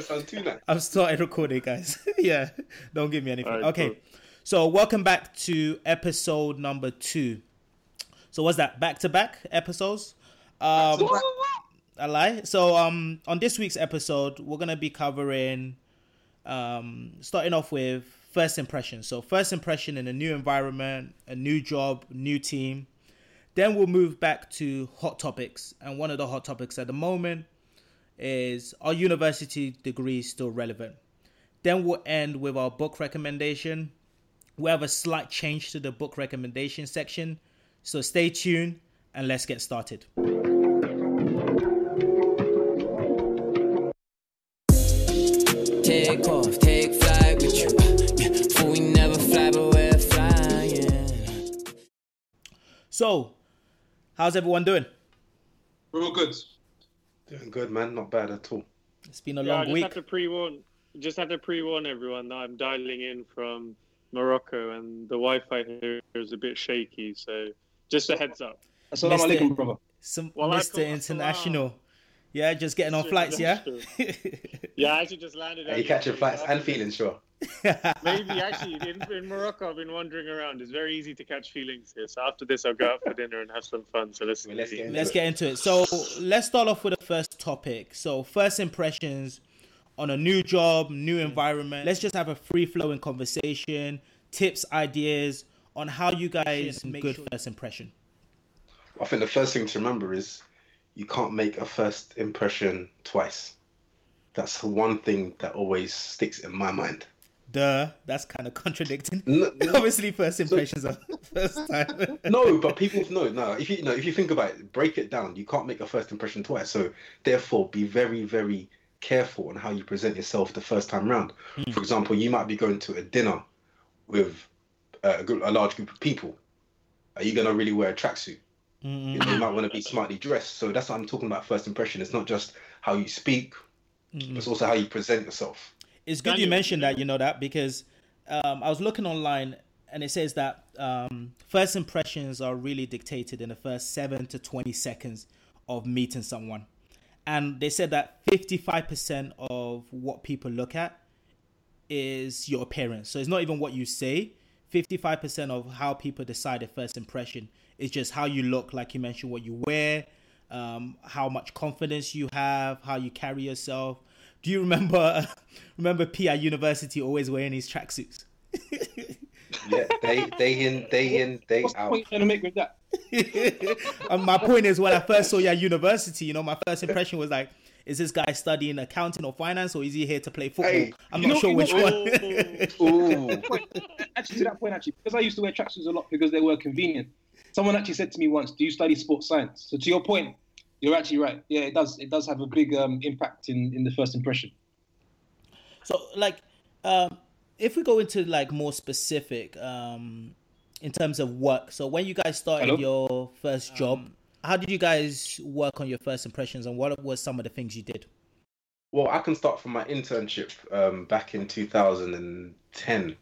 don't sound too nice. I've started recording, guys. yeah, don't give me anything. Alright, okay, cool. so welcome back to episode number two. So what's that? Back to back episodes. Um, I lie. So um, on this week's episode, we're gonna be covering, um, starting off with first impression. So first impression in a new environment, a new job, new team. Then we'll move back to hot topics, and one of the hot topics at the moment is are university degrees still relevant? Then we'll end with our book recommendation. We have a slight change to the book recommendation section, so stay tuned and let's get started. Take off, take flight with you. We never fly, but we're flying. So, how's everyone doing? We're all good. Doing good, man. Not bad at all. It's been a Yeah, I long just week. have to pre-warn. Just have to pre-warn everyone that I'm dialing in from Morocco, and the Wi-Fi here is a bit shaky. So, just a heads up. Assalamu Missed it. alaikum, brother. Some Walaikum Mr. assalam. International. Yeah, just getting on flights, yeah? Yeah, I actually just landed. Are you earlier catching flights and after- feeling sure? Maybe actually in, in Morocco, I've been wandering around. It's very easy to catch feelings here. So after this, I'll go out for dinner and have some fun. So let's Well, let's see. get Let's get into it. So, let's start off with the first topic. So, first impressions on a new job, new hmm. environment. Let's just have a free flowing conversation, tips, ideas on how you guys make good first impression. I think the first thing to remember is you can't make a first impression twice. That's the one thing that always sticks in my mind. Duh, that's kind of contradicting. No, Obviously, first impressions are first time. no, but people no, no. If you, you know, if you think about it, break it down. You can't make a first impression twice. So therefore, be very, very careful on how you present yourself the first time round. Hmm. For example, you might be going to a dinner with uh, a, a large group of people. Are you gonna really wear a tracksuit? You, know, you might want to be smartly dressed. So that's what I'm talking about. First impression. It's not just how you speak. It's also how you present yourself. It's good you Daniel, mentioned that, you know that, because um, I was looking online and it says that um, first impressions are really dictated in the first seven to 20 seconds of meeting someone. And they said that 55% of what people look at is your appearance. So it's not even what you say. 55% of how people decide a first impression is just how you look, like you mentioned, what you wear, um, how much confidence you have, how you carry yourself. Do you remember remember P at university always wearing his tracksuits? Yeah, day day in, day in, day What's the point you're trying to make with that? and my point is, when I first saw you at university, you know, my first impression was like, is this guy studying accounting or finance, or is he here to play football? Hey, I'm not know- sure which know- one. Ooh, Actually, to that point, actually, because I used to wear tracksuits a lot because they were convenient. Someone actually said to me once, "Do you study sports science?" So to your point, you're actually right. Yeah, it does. It does have a big um, impact in in the first impression. So, like, um, if we go into like more specific, um, in terms of work. So, when you guys started Hello? your first job, how did you guys work on your first impressions, and what were some of the things you did? Well, I can start from my internship um, back in 2010.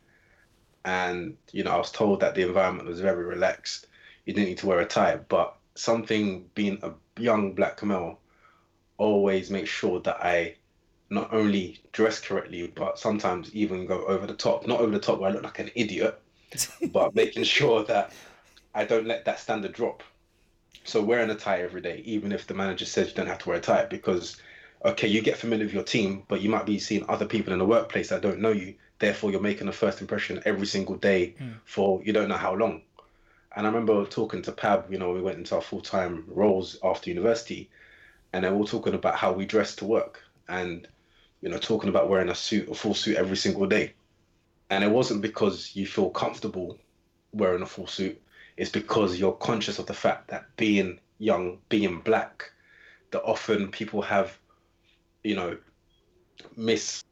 And, you know, I was told that the environment was very relaxed. You didn't need to wear a tie. But something being a young black male always makes sure that I not only dress correctly, but sometimes even go over the top. Not over the top where I look like an idiot, but making sure that I don't let that standard drop. So wearing a tie every day, even if the manager says you don't have to wear a tie, because okay, you get familiar with your team, but you might be seeing other people in the workplace that don't know you. Therefore, you're making a first impression every single day hmm. for you don't know how long. And I remember talking to Pab, you know, we went into our full time roles after university, and then we were talking about how we dress to work and, you know, talking about wearing a suit, a full suit every single day. And it wasn't because you feel comfortable wearing a full suit, it's because you're conscious of the fact that being young, being black, that often people have, you know, miss,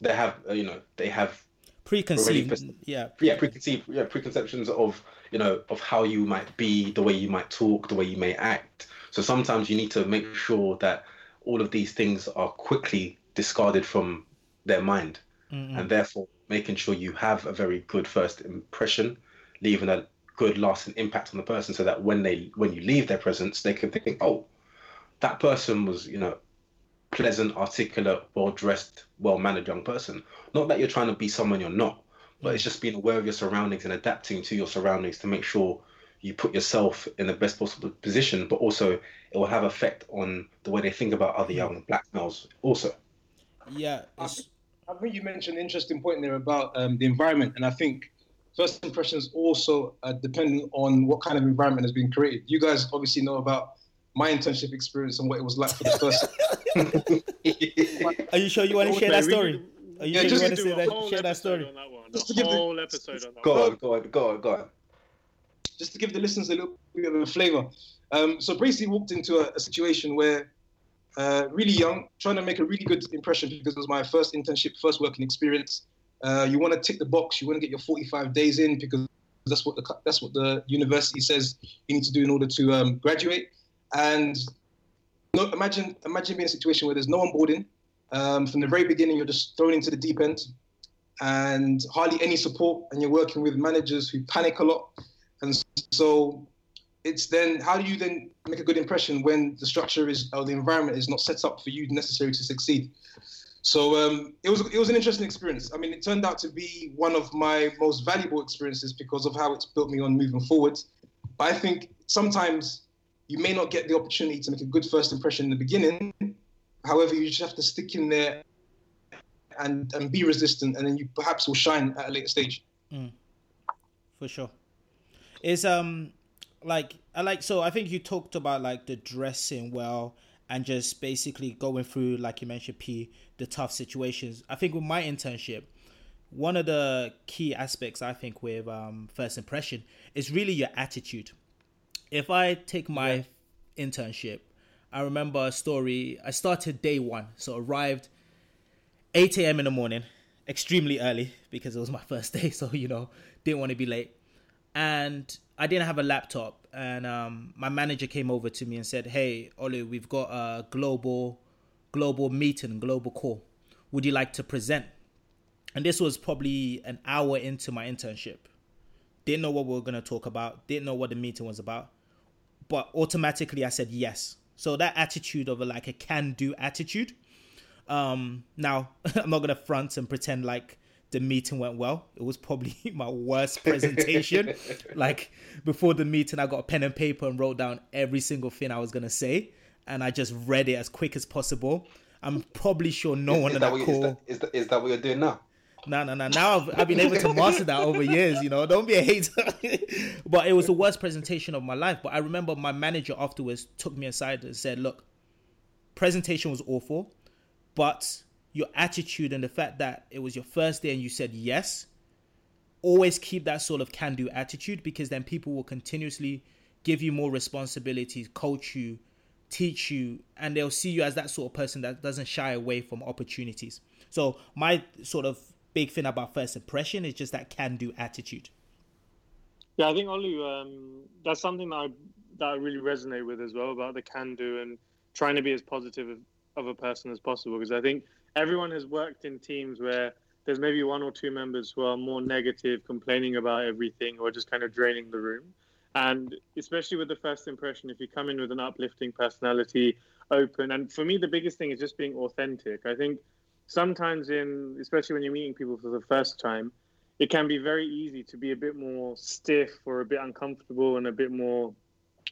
they have, you know, they have Preconceived, yeah. yeah preconceived yeah preconceptions of you know of how you might be the way you might talk the way you may act. So sometimes you need to make sure that all of these things are quickly discarded from their mind. Mm-hmm. And therefore making sure you have a very good first impression leaving a good lasting impact on the person so that when they when you leave their presence they can think oh that person was you know pleasant, articulate, well dressed, well mannered young person. Not that you're trying to be someone you're not, but it's just being aware of your surroundings and adapting to your surroundings to make sure you put yourself in the best possible position, but also it will have effect on the way they think about other young black males also. Yeah, I it's, think, I think you mentioned an interesting point there about um, the environment, and I think first impressions also uh, depending on what kind of environment has been created. You guys obviously know about my internship experience and what it was like for the first. are you sure you want to share that story? Are you Yeah, sure just you want to say that, share that episode story? On. Just to A give the- whole episode on that Go on, go on, go on, go on. just to give the listeners a little bit of a flavor. Um, so basically, walked into a, a situation where uh, really young, trying to make a really good impression because it was my first internship, first working experience. Uh, you want to tick the box. You want to get your 45 days in because that's what the that's what the university says you need to do in order to um, graduate. And no, imagine imagine being in a situation where there's no onboarding. Um, from the very beginning, you're just thrown into the deep end, and hardly any support. And you're working with managers who panic a lot. And so it's then how do you then make a good impression when the structure is or the environment is not set up for you necessarily to succeed? So um, it was it was an interesting experience. I mean, it turned out to be one of my most valuable experiences because of how it's built me on moving forward. But I think sometimes you may not get the opportunity to make a good first impression in the beginning. However, you just have to stick in there and and be resistant, and then you perhaps will shine at a later stage. for sure. It's um like I like so I think you talked about like the dressing well and just basically going through like you mentioned P the tough situations. I think with my internship, one of the key aspects I think with um first impression is really your attitude. If I take my internship, I remember a story. I started day one, so arrived 8 a.m. in the morning, extremely early because it was my first day, so you know, didn't want to be late. And I didn't have a laptop, and um, my manager came over to me and said, "Hey, Olu, we've got a global, global meeting, global call. Would you like to present?" And this was probably an hour into my internship. Didn't know what we were gonna talk about. Didn't know what the meeting was about but automatically I said yes. So that attitude of a, like a can-do attitude. Um, now I'm not gonna front and pretend like the meeting went well. It was probably my worst presentation. like before the meeting, I got a pen and paper and wrote down every single thing I was gonna say, and I just read it as quick as possible. I'm probably sure no one is, that that you- call. is, that, is, that, is that what you're doing now? No, no, no. Now I've, I've been able to master that over years, you know. Don't be a hater. but it was the worst presentation of my life. But I remember my manager afterwards took me aside and said, Look, presentation was awful, but your attitude and the fact that it was your first day and you said yes, always keep that sort of can do attitude because then people will continuously give you more responsibilities, coach you, teach you, and they'll see you as that sort of person that doesn't shy away from opportunities. So my sort of big thing about first impression is just that can do attitude. Yeah, I think Olu, um, that's something that I that I really resonate with as well about the can do and trying to be as positive of, a person as possible. Because I think everyone has worked in teams where there's maybe one or two members who are more negative, complaining about everything, or just kind of draining the room. And especially with the first impression, if you come in with an uplifting personality, open, and for me, the biggest thing is just being authentic. I think sometimes in, especially when you're meeting people for the first time, it can be very easy to be a bit more stiff or a bit uncomfortable and a bit more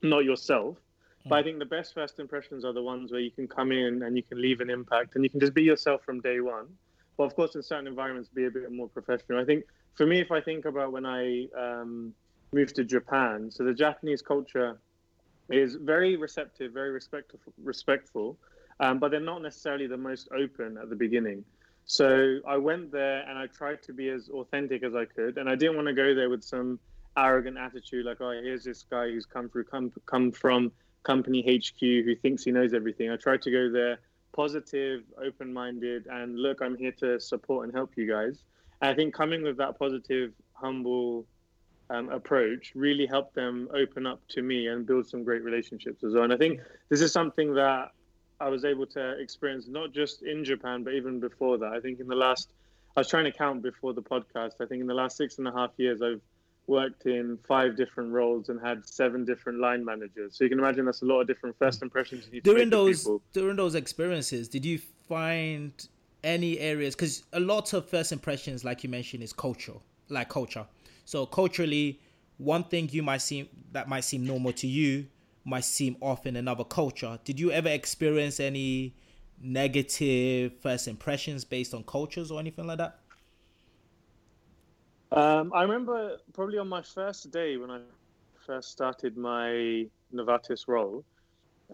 not yourself. But I think the best first impressions are the ones where you can come in and you can leave an impact and you can just be yourself from day one. But of course, in certain environments, be a bit more professional. I think for me, if I think about when I um, moved to Japan, so the Japanese culture is very receptive, very respectful, respectful, um, but they're not necessarily the most open at the beginning. So I went there and I tried to be as authentic as I could, and I didn't want to go there with some arrogant attitude, like, "Oh, here's this guy who's come through, come come from company HQ who thinks he knows everything." I tried to go there positive, open-minded, and look, I'm here to support and help you guys. And I think coming with that positive, humble um, approach really helped them open up to me and build some great relationships as well. And I think this is something that I was able to experience not just in Japan, but even before that. I think in the last, I was trying to count before the podcast. I think in the last six and a half years, I've worked in five different roles and had seven different line managers. So you can imagine that's a lot of different first mm. impressions you need during those during those experiences did you find any areas because a lot of first impressions like you mentioned is cultural like culture. So culturally one thing you might seem that might seem normal to you might seem off in another culture. Did you ever experience any negative first impressions based on cultures or anything like that Um, I remember probably on my first day when I first started my Novartis role,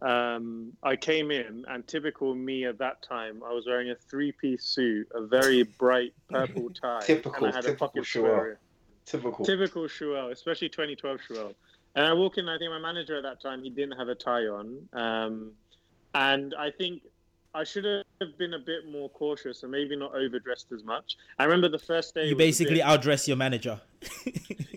um, I came in and typical me at that time, I was wearing a three-piece suit, a very bright purple tie, Typical, and I had a typical pocket Shuel. square. Typical. Typical Shuel, especially 2012 Shuel. And I walk in, I think my manager at that time, he didn't have a tie on. Um, and I think I should have been a bit more cautious and maybe not overdressed as much. I remember the first day. you basically bit- outdress your manager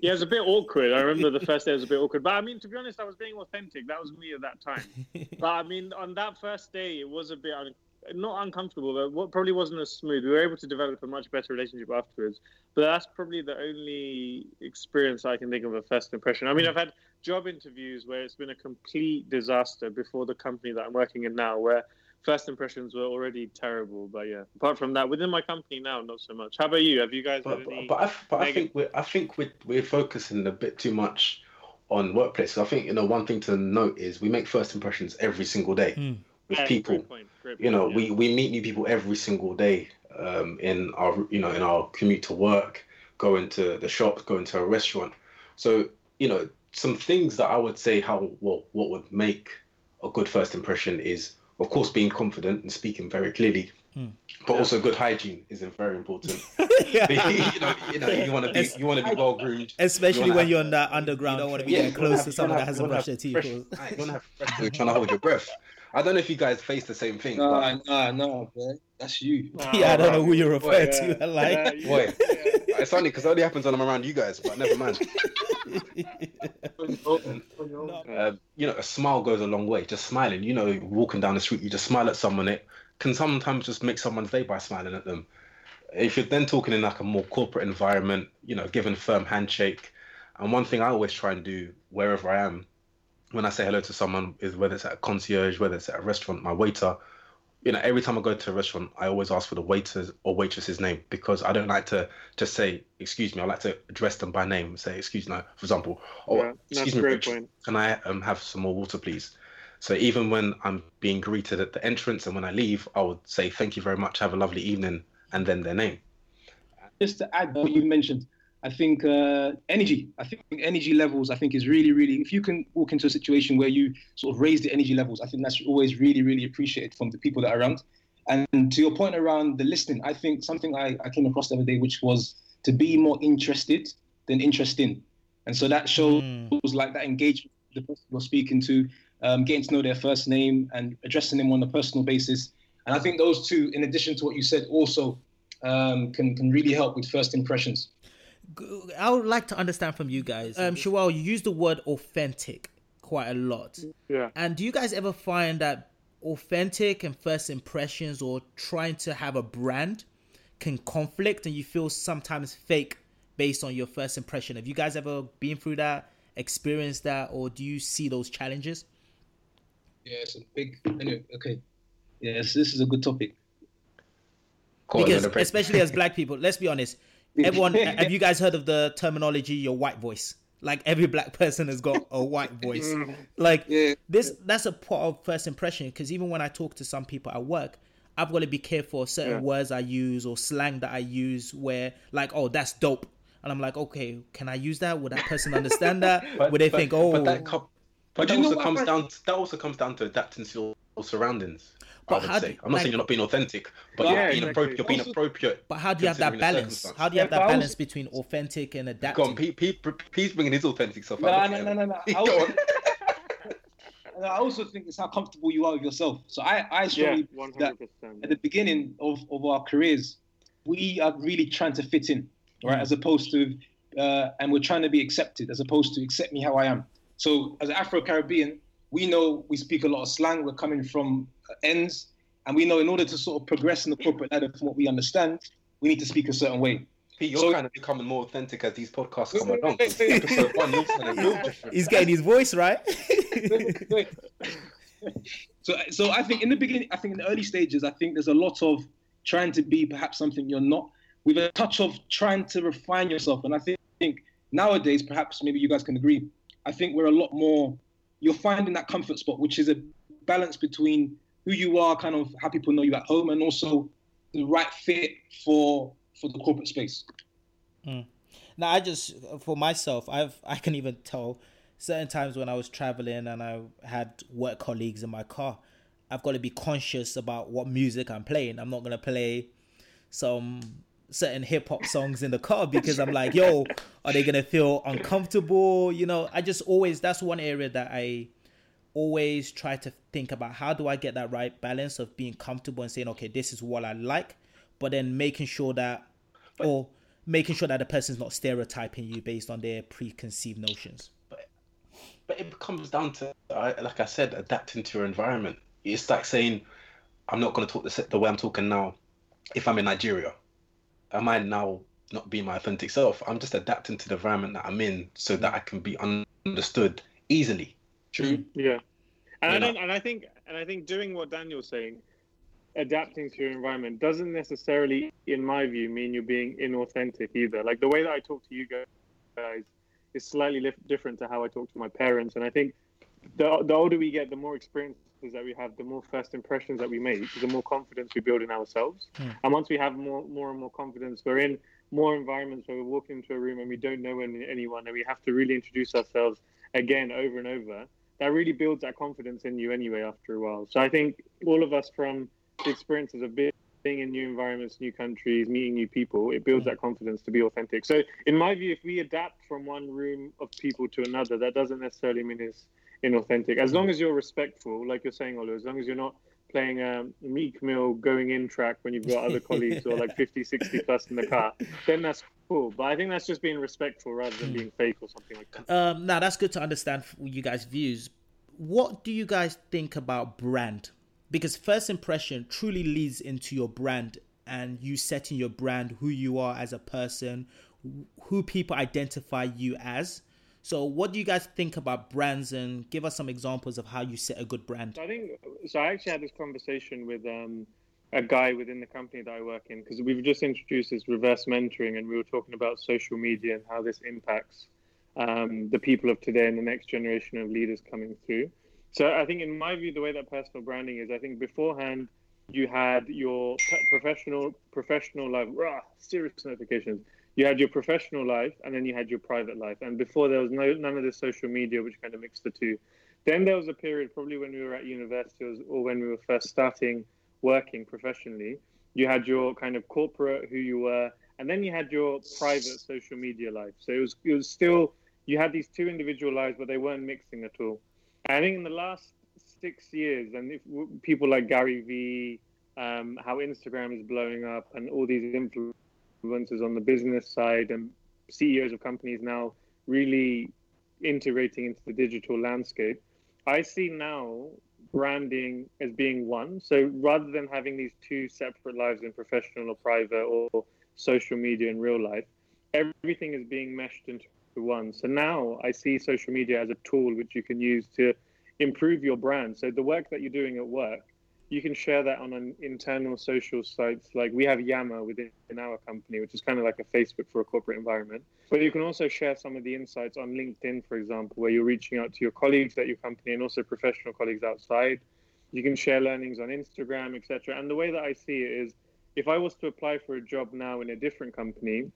yeah, it was a bit awkward. I remember the first day was a bit awkward. But I mean, to be honest, I was being authentic. That was me at that time. But I mean, on that first day, it was a bit un- not uncomfortable, but what probably wasn't as smooth. We were able to develop a much better relationship afterwards. But that's probably the only experience I can think of a first impression. I mean, I've had job interviews where it's been a complete disaster before the company that I'm working in now, where first impressions were already terrible. But yeah, apart from that, within my company now, not so much. How about you? Have you guys but had but, any? but, I, but I think we're I think we're we're focusing a bit too much on workplace. I think you know one thing to note is we make first impressions every single day Hmm. with Yeah, people. great point, great You know, yeah. we we meet new people every single day um, in our you know in our commute to work, going to the shops, going to a restaurant. So you know some things that I would say how well what would make a good first impression is of course being confident and speaking very clearly. Hmm. But also good hygiene is very important. you know, you know, you want to be you want to be well groomed. especially wanna when have- you're on that underground you don't want to be Yeah, that close have- to someone wanna that hasn't brushed their teeth fresh- or- you don't have fresh, you're trying to hold your breath. I don't know if you guys face the same thing. but- Nah, nah, nah, bro. That's you. yeah i don't know who you refer Yeah, to like yeah, you- Boy, yeah. it's funny because it only happens when I'm around you guys, but never mind. Uh, you know, a smile goes a long way. Just smiling, you know, walking down the street, you just smile at someone. It can sometimes just make someone's day by smiling at them. If you're then talking in like a more corporate environment, you know, giving a firm handshake. And one thing I always try and do wherever I am, when I say hello to someone, is whether it's at a concierge, whether it's at a restaurant, my waiter, you know, every time I go to a restaurant, I always ask for the waiter's or waitress's name because I don't like to just say, excuse me. I like to address them by name. Say, excuse me, for example, oh, Yeah, excuse me, great waitress, point. can I um, have some more water, please? So even when I'm being greeted at the entrance and when I leave, I would say, thank you very much, have a lovely evening, and then their name. just to add what you mentioned, I think uh, energy. I think energy levels. I think is really, really. If you can walk into a situation where you sort of raise the energy levels, I think that's always really, really appreciated from the people that are around. And to your point around the listening, I think something I, I came across the other day, which was to be more interested than interesting. And so that shows like that engagement the person you're speaking to, um, getting to know their first name and addressing them on a personal basis. And I think those two, in addition to what you said, also um, can can really help with first impressions. I would like to understand from you guys. Um, Shawal, you use the word authentic quite a lot. Yeah. And do you guys ever find that authentic and first impressions or trying to have a brand can conflict and you feel sometimes fake based on your first impression? Have you guys ever been through that, experienced that, or do you see those challenges? Yeah, it's a big. Anyway, okay. Yes, this is a good topic. Go Because especially as black people, let's be honest. Everyone, have you guys heard of the terminology "your white voice"? Like every black person has got a white voice. Like Yeah. this, that's a part of first impression. Because even when I talk to some people at work, I've got to be careful of certain Yeah. words I use or slang that I use. Where like, oh, that's dope, and I'm like, okay, can I use that? Would that person understand that? But- Would they but- think, oh, But that, oh, co- but But that also comes man? down. To, that also comes down to adapting to your, your surroundings. But I would how say. do- I'm not like- saying you're not being authentic, but Yeah, you're being exactly. appropriate. You're being Also- appropriate. but how do you have that balance? How do you have that balance was- between authentic and Go adapting? on, Pete, Pete, Pete's bringing his authentic stuff No, out. no, no, no, no. I Go also, on. I also think it's how comfortable you are with yourself. So I, I strongly one that at the beginning of, of our careers, we are really trying to fit in, right? As opposed to, uh, and we're trying to be accepted, as opposed to accept me how I am. So as Afro Caribbean, we know we speak a lot of slang. We're coming from ends, and we know in order to sort of progress in the corporate ladder from what we understand, we need to speak a certain way. Pete, you're So- kind of becoming more authentic as these podcasts come along. wait, wait. Episode one, you're sounding real different. He's getting his voice right. so, so I think in the beginning, I think in the early stages, I think there's a lot of trying to be perhaps something you're not, with a touch of trying to refine yourself. And I think, think nowadays, perhaps maybe you guys can agree. I think we're a lot more. You're finding that comfort spot, which is a balance between who you are, kind of how people know you at home, and also the right fit for for the corporate space. Mm. Now I just for myself, I've I can even tell certain times when I was traveling and I had work colleagues in my car, I've got to be conscious about what music I'm playing. I'm not gonna play some certain hip hop songs in the car because I'm like, yo, are they gonna feel uncomfortable? You know, I just always that's one area that I always try to think about how do I get that right balance of being comfortable and saying, okay, this is what I like, but then making sure that or making sure that the person's not stereotyping you based on their preconceived notions. But it comes down to, like I said, adapting to your environment. It's like saying, I'm not going to talk the, the way I'm talking now. If I'm in Nigeria, am I now not being my authentic self? I'm just adapting to the environment that I'm in so that I can be understood easily. True. Yeah, and You I think, and I think, and I think doing what Daniel's saying, adapting to your environment doesn't necessarily, in my view, mean you're being inauthentic either. Like the way that I talk to you guys is slightly lif- different to how I talk to my parents, and I think the the older we get, the more experiences that we have, the more first impressions that we make, the more confidence we build in ourselves. Hmm. And once we have more, more and more confidence, we're in more environments where we're walking into a room and we don't know anyone, and we have to really introduce ourselves again over and over. That really builds that confidence in you anyway after a while. So I think all of us from the experiences of being being in new environments, new countries, meeting new people, it builds that confidence to be authentic. So, in my view, if we adapt from one room of people to another, that doesn't necessarily mean it's inauthentic. As long as you're respectful, like you're saying, Olu, as long as you're not playing a Meek Mill going in track when you've got other colleagues or like 50, 60 plus in the car, then that's cool. But I think that's just being respectful rather than being fake or something like that. Um, now that's good to understand you guys' views. What do you guys think about brand? Because first impression truly leads into your brand and you setting your brand, who you are as a person, who people identify you as. So, what do you guys think about brands? And give us some examples of how you set a good brand. I think so. I actually had this conversation with um, a guy within the company that I work in because we've just introduced this reverse mentoring, and we were talking about social media and how this impacts um, the people of today and the next generation of leaders coming through. So I think, in my view, the way that personal branding is, I think beforehand you had your professional professional life. Rah, serious notifications. You had your professional life, and then you had your private life. And before there was no none of this social media, which kind of mixed the two. Then there was a period, probably when we were at university or- or when we were first starting working professionally. You had your kind of corporate, who you were, and then you had your private social media life. So it was it was still you had these two individual lives, but they weren't mixing at all. I think in the last six years, and if people like Gary Vee, um, how Instagram is blowing up, and all these influencers on the business side, and CEOs of companies now really integrating into the digital landscape. I see now branding as being one. So rather than having these two separate lives in professional or private or social media in real life, everything is being meshed into one. So now I see social media as a tool which you can use to improve your brand. So the work that you're doing at work, you can share that on an internal social sites. Like we have Yammer within our company, which is kind of like a Facebook for a corporate environment. But you can also share some of the insights on LinkedIn, for example, where you're reaching out to your colleagues at your company and also professional colleagues outside. You can share learnings on Instagram, etc. And the way that I see it is, if I was to apply for a job now in a different company,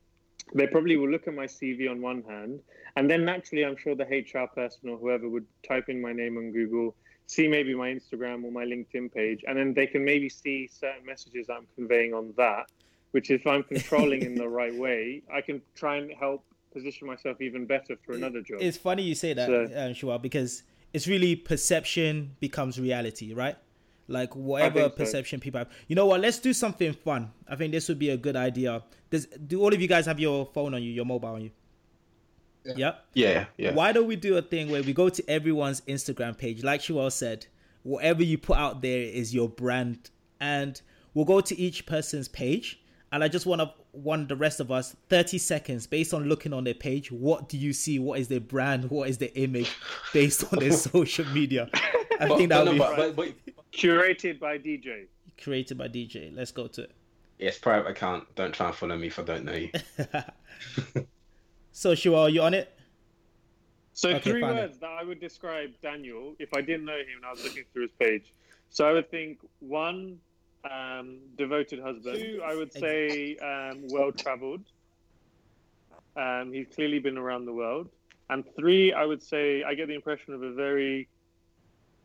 they probably will look at my CV on one hand, and then naturally, I'm sure the HR person or whoever would type in my name on Google, see maybe my Instagram or my LinkedIn page, and then they can maybe see certain messages I'm conveying on that. Which, if I'm controlling in the right way, I can try and help position myself even better for another job. It's funny you say that, So- um, Shua, because it's really perception becomes reality, right? Like whatever think so. perception people have. You know what? Let's do something fun. I think this would be a good idea. Does do all of you guys have your phone on you, your mobile on you? Yeah. Yeah. Yeah, yeah. Why don't we do a thing where we go to everyone's Instagram page, like Shuel said, whatever you put out there is your brand, and we'll go to each person's page and I just want to want the rest of us 30 seconds based on looking on their page. What do you see? What is their brand? What is their image based on their social media? I But, think but, that no, would be but, but, but Curated by DJ. created by DJ. Let's go to it. Yes, private account. Don't try and follow me if I don't know you. So, Shua, are you on it? So Okay, three fine. words that I would describe Daniel if I didn't know him and I was looking through his page. So I would think one, um, devoted husband. Two, I would say um, well traveled. Um, he's clearly been around the world. And three, I would say I get the impression of a very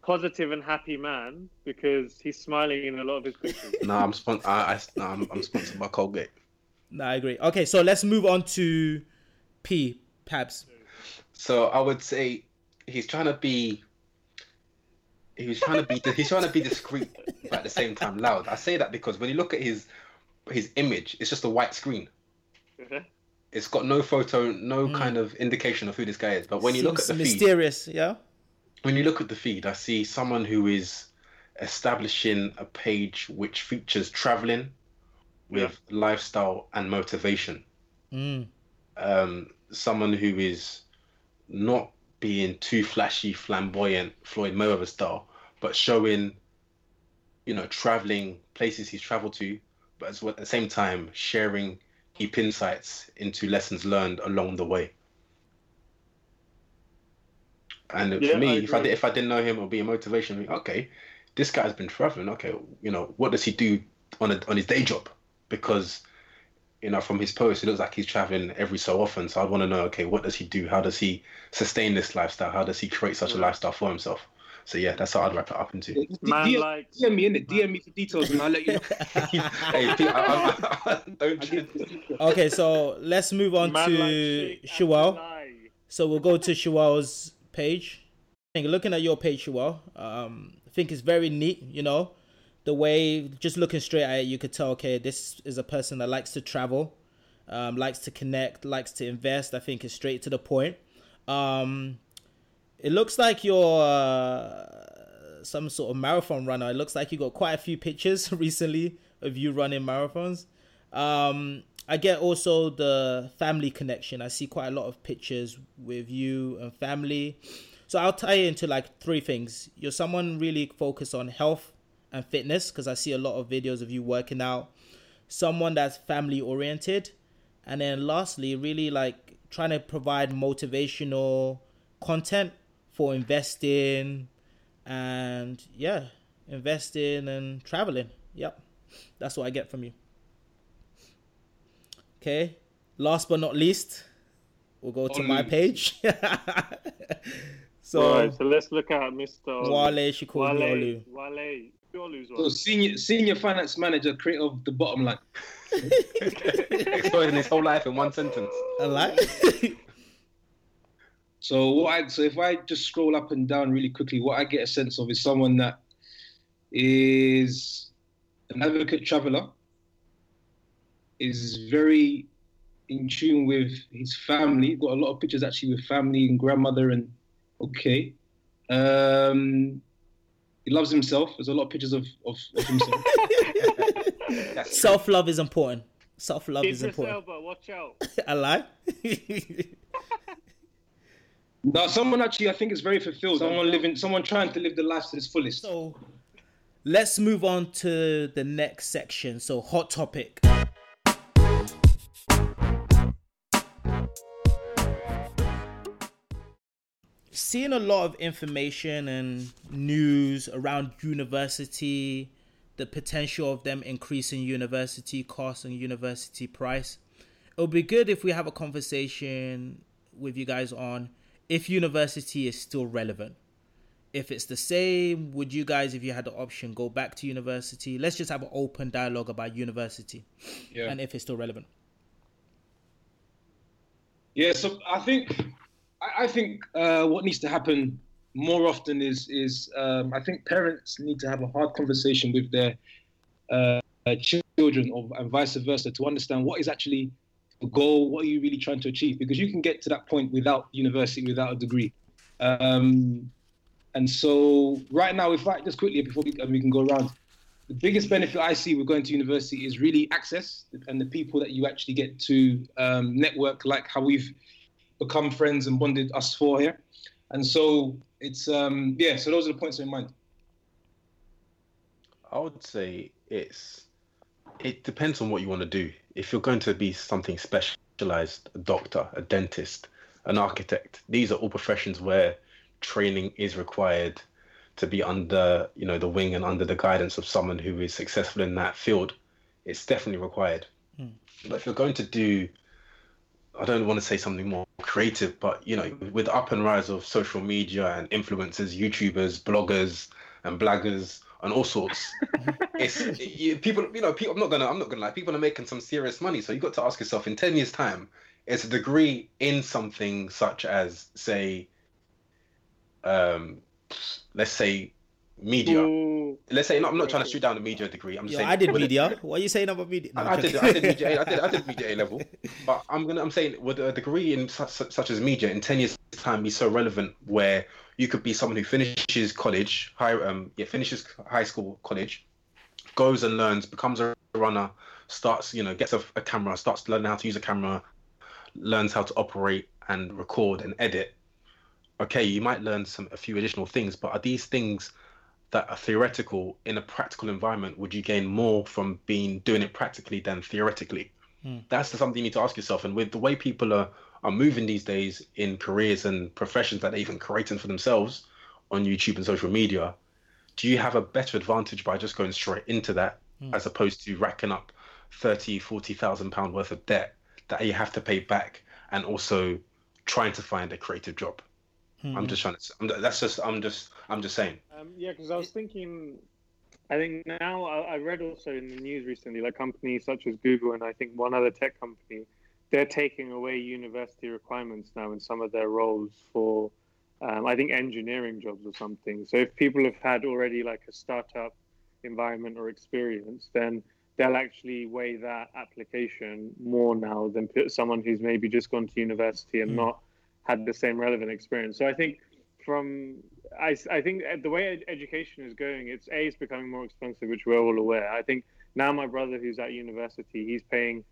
positive and happy man because he's smiling in a lot of his pictures. no, I'm spon- I, I, no, I'm, I'm sponsored by Colgate. No, I agree. Okay, so let's move on to P. Pabs. So I would say he's trying to be. He was trying to be. He's trying to be discreet, but at the same time loud. I say that because when you look at his his image, it's just a white screen. It's got no photo, no kind of indication of who this guy is. But when you look at the Seems feed, mysterious, yeah. when you look at the feed, I see someone who is establishing a page which features traveling with lifestyle and motivation. Mm. Um, someone who is not being too flashy, flamboyant, Floyd Mayweather style, but showing, you know, traveling places he's traveled to, but as well, at the same time sharing deep insights into lessons learned along the way. And Yeah, for me, I if I did, if I didn't know him, it would be a motivation. Okay, this guy's been traveling. Okay, you know, what does he do on a, on his day job? Because you know, from his post, it looks like he's traveling every so often. So I'd want to know, okay, what does he do? How does he sustain this lifestyle? How does he create such a lifestyle for himself? So yeah, that's how I'd wrap it up into. Man DM, like DM me in it. DM me for details, and I'll let you know. hey, Pete, I, I, I, don't. You. Okay, so let's move on man to like Sheikh Shual. So we'll go to Shual's page. I think looking at your page, Shual, um, I think it's very neat. You know, the way just looking straight at it, you could tell. Okay, this is a person that likes to travel, um, likes to connect, likes to invest. I think is straight to the point. Um, it looks like you're uh, some sort of marathon runner. It looks like you got quite a few pictures recently of you running marathons. Um, I get also the family connection. I see quite a lot of pictures with you and family. So I'll tie it into like three things. You're someone really focused on health and fitness because I see a lot of videos of you working out. Someone that's family oriented. And then lastly, really like trying to provide motivational content for investing and yeah, investing and traveling. Yep. That's what I get from you. Okay. Last but not least, we'll go to my page. so right, so let's look at Mr. Wale, she called me Olu. Wale. Wale. Olu's So senior senior finance manager, creator of the bottom line. Exploding his whole life in one sentence. I like. So what I so if I just scroll up and down really quickly, what I get a sense of is someone that is an advocate traveler, is very in tune with his family. Got a lot of pictures actually with family and grandmother and okay. Um, he loves himself. There's a lot of pictures of, of, of himself. Self love is important. Self love is Idris important. Elba, watch out. I lie. now, someone actually I think is very fulfilled. Someone living, someone trying to live the life to its fullest. so let's move on to the next section. So hot topic. Seeing a lot of information and news around university, the potential of them increasing university costs and university price. It would be good if we have a conversation with you guys on if university is still relevant. If it's the same, would you guys, if you had the option, go back to university? Let's just have an open dialogue about university Yeah. and if it's still relevant. Yeah, so I think I, I think uh, what needs to happen more often is is um, I think parents need to have a hard conversation with their uh, children, or and vice versa, to understand what is actually the goal. What are you really trying to achieve? Because you can get to that point without university, without a degree. Um, and so right now, if I just quickly before we, we can go around, the biggest benefit I see with going to university is really access and the people that you actually get to um, network, like how we've become friends and bonded us four here. And so it's um, yeah. So those are the points in mind. I would say it's it depends on what you want to do. If you're going to be something specialized, a doctor, a dentist, an architect, these are all professions where training is required to be under, you know, the wing and under the guidance of someone who is successful in that field. It's definitely required. Hmm. But if you're going to do, I don't want to say something more creative, but you know, with the up and rise of social media and influencers, YouTubers, bloggers, and blaggers, and all sorts, it's you, people. You know, people. I'm not gonna. I'm not gonna lie. People are making some serious money. So you got to ask yourself, in ten years' time, is a degree in something such as, say, um, let's say, media. Ooh. Let's say, no, I'm not trying to shoot down the media degree. I'm just Yo, saying. I did media. What are you saying about media? No, I, I did. I did media. I did. I did media A level. But I'm gonna. I'm saying, would a degree in such, such as media in ten years' time be so relevant where you could be someone who finishes college, high, um, yeah, finishes high school, college, goes and learns, becomes a runner, starts, you know, gets a, a camera, starts learning how to use a camera, learns how to operate and record and edit. Okay, you might learn some a few additional things, but are these things that are theoretical in a practical environment? Would you gain more from being doing it practically than theoretically? Hmm. That's something you need to ask yourself. And with the way people are are moving these days in careers and professions that they're even creating for themselves on YouTube and social media, do you have a better advantage by just going straight into that hmm. as opposed to racking up 30, 40,000 pound worth of debt that you have to pay back and also trying to find a creative job? Hmm. I'm just trying to. I'm, that's just. I'm just. I'm just saying. Um, yeah, because I was thinking, I think now I, I read also in the news recently, like companies such as Google and I think one other tech company, they're taking away university requirements now in some of their roles for, um, I think, engineering jobs or something. So if people have had already like a startup environment or experience, then they'll actually weigh that application more now than someone who's maybe just gone to university and not had the same relevant experience. So I think from I, I think the way ed- education is going, it's a it's becoming more expensive, which we're all aware. I think now my brother who's at university, he's paying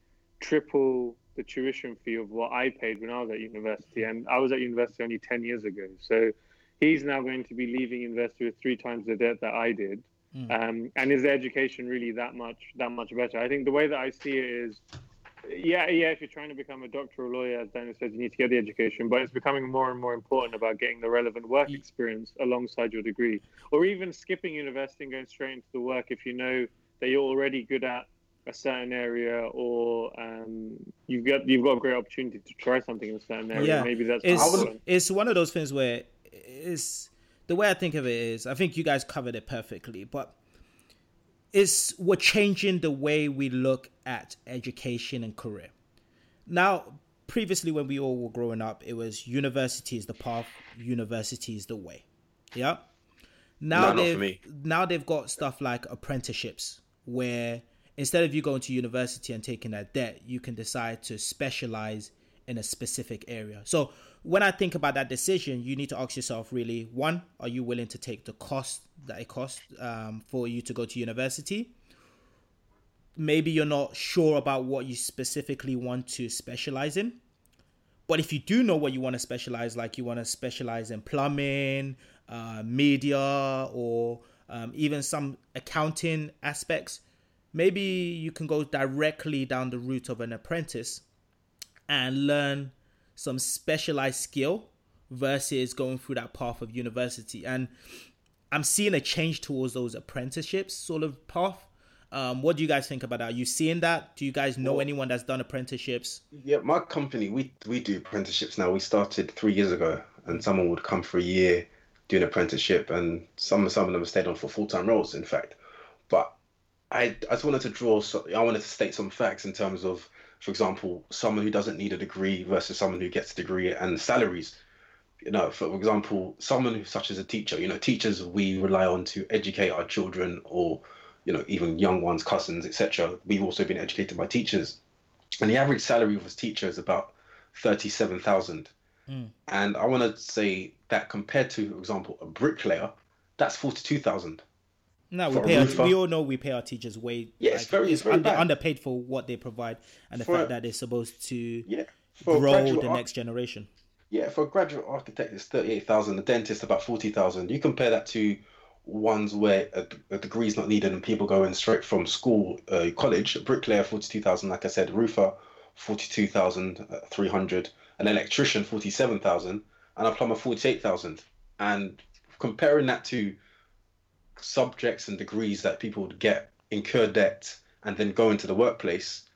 triple the tuition fee of what I paid when I was at university, and I was at university only ten years ago. So he's now going to be leaving university with three times the debt that I did. Um, and is the education really that much that much better? I think the way that I see it is yeah, yeah. If you're trying to become a doctor or lawyer, as Daniel said, you need to get the education. But it's becoming more and more important about getting the relevant work experience alongside your degree, or even skipping university and going straight into the work if you know that you're already good at a certain area, or um, you've got you've got a great opportunity to try something in a certain area. Yeah, Maybe that's it's it's one of those things where it's the way I think of it is I think you guys covered it perfectly, but it's we're changing the way we look at education and career. Now, previously when we all were growing up, it was university is the path, university is the way. Yeah. Now No, they've now they've got stuff like apprenticeships where instead of you going to university and taking that debt, you can decide to specialize in a specific area. So when I think about that decision, you need to ask yourself really one, are you willing to take the cost that it costs um, for you to go to university? Maybe you're not sure about what you specifically want to specialize in. But if you do know what you want to specialize, like you want to specialize in plumbing, uh, media, or um, even some accounting aspects, maybe you can go directly down the route of an apprentice and learn some specialized skill versus going through that path of university. And I'm seeing a change towards those apprenticeships sort of path. Um, what do you guys think about that? Are you seeing that? Do you guys know anyone that's done apprenticeships? Yeah, my company we we do apprenticeships now. We started three years ago, and someone would come for a year, do an apprenticeship, and some some of them have stayed on for full time roles. In fact, but I I just wanted to draw. So, I wanted to state some facts in terms of, for example, someone who doesn't need a degree versus someone who gets a degree and salaries. You know, for example, someone who, such as a teacher. You know, teachers we rely on to educate our children or you know even young ones, cousins, etc. We've also been educated by teachers and the average salary of a teacher is about thirty-seven thousand. Hmm. And I want to say that compared to, for example, a bricklayer, that's forty-two thousand. No, we pay. Our, we all know we pay our teachers way. Yeah, it's very- it's very under, bad. underpaid for what they provide, and the For- fact that they're supposed to Yeah, grow the next generation. Yeah, for a graduate architect, it's thirty-eight thousand. A dentist, about forty thousand. You compare that to ones where a, a degree is not needed and people going straight from school, uh, college. A bricklayer, forty-two thousand. Like I said, roofer, forty-two thousand three hundred. An electrician, forty-seven thousand, and a plumber, forty-eight thousand. And comparing that to subjects and degrees that people would get, incur debt, and then go into the workplace,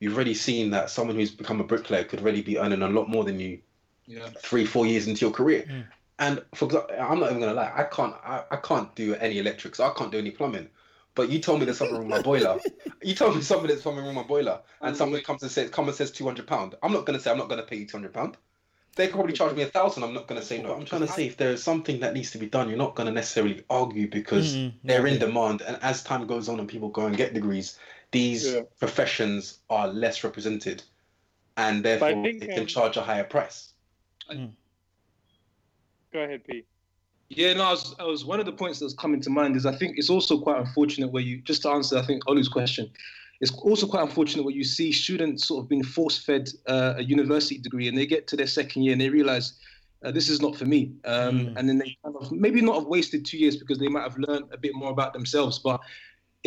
you've already seen that someone who's become a bricklayer could really be earning a lot more than you Yeah. three, four years into your career. Mm. And for example, I'm not even gonna lie, I can't, I, I can't do any electrics, I can't do any plumbing. But you told me there's something wrong with my boiler. You told me something there's something wrong with my boiler, and someone comes and says, "Come and says two hundred pound." I'm not gonna say I'm not gonna pay you two hundred pound. They could probably charge me a thousand. I'm not gonna say no. I'm trying to say if there is something that needs to be done, you're not gonna necessarily argue because Mm, they're in demand. And as time goes on and people go and get degrees, these Yeah. professions are less represented, and therefore think, they can um, charge a higher price. Go ahead, Pete. Yeah, no, I was, I was one of the points that's coming to mind is I think it's also quite unfortunate where you just to answer I think Olu's question, it's also quite unfortunate where you see students sort of being force fed uh, a university degree and they get to their second year and they realize uh, this is not for me, um, Mm. and then they kind of maybe not have wasted two years because they might have learned a bit more about themselves, but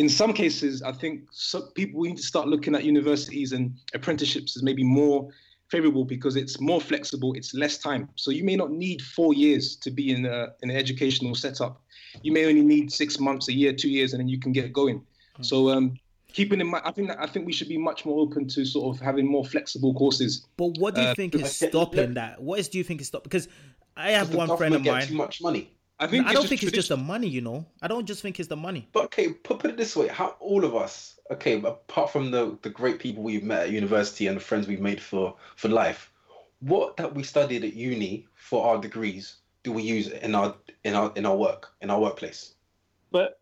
in some cases I think some people need to start looking at universities and apprenticeships as maybe more favorable because it's more flexible, it's less time. So you may not need four years to be in, a, in an educational setup. You may only need six months, a year, two years, and then you can get going. So um, keeping in mind, I think that I think we should be much more open to sort of having more flexible courses. But what do you Uh, think is let- stopping let- that? What is do you think is stopping? Because I have one friend of mine. too much money. I think I don't just think it's just the money, you know. I don't just think it's the money. But okay, put, put it this way: how all of us, okay, apart from the the great people we've met at university and the friends we've made for for life, what that we studied at uni for our degrees do we use in our in our in our work in our workplace? But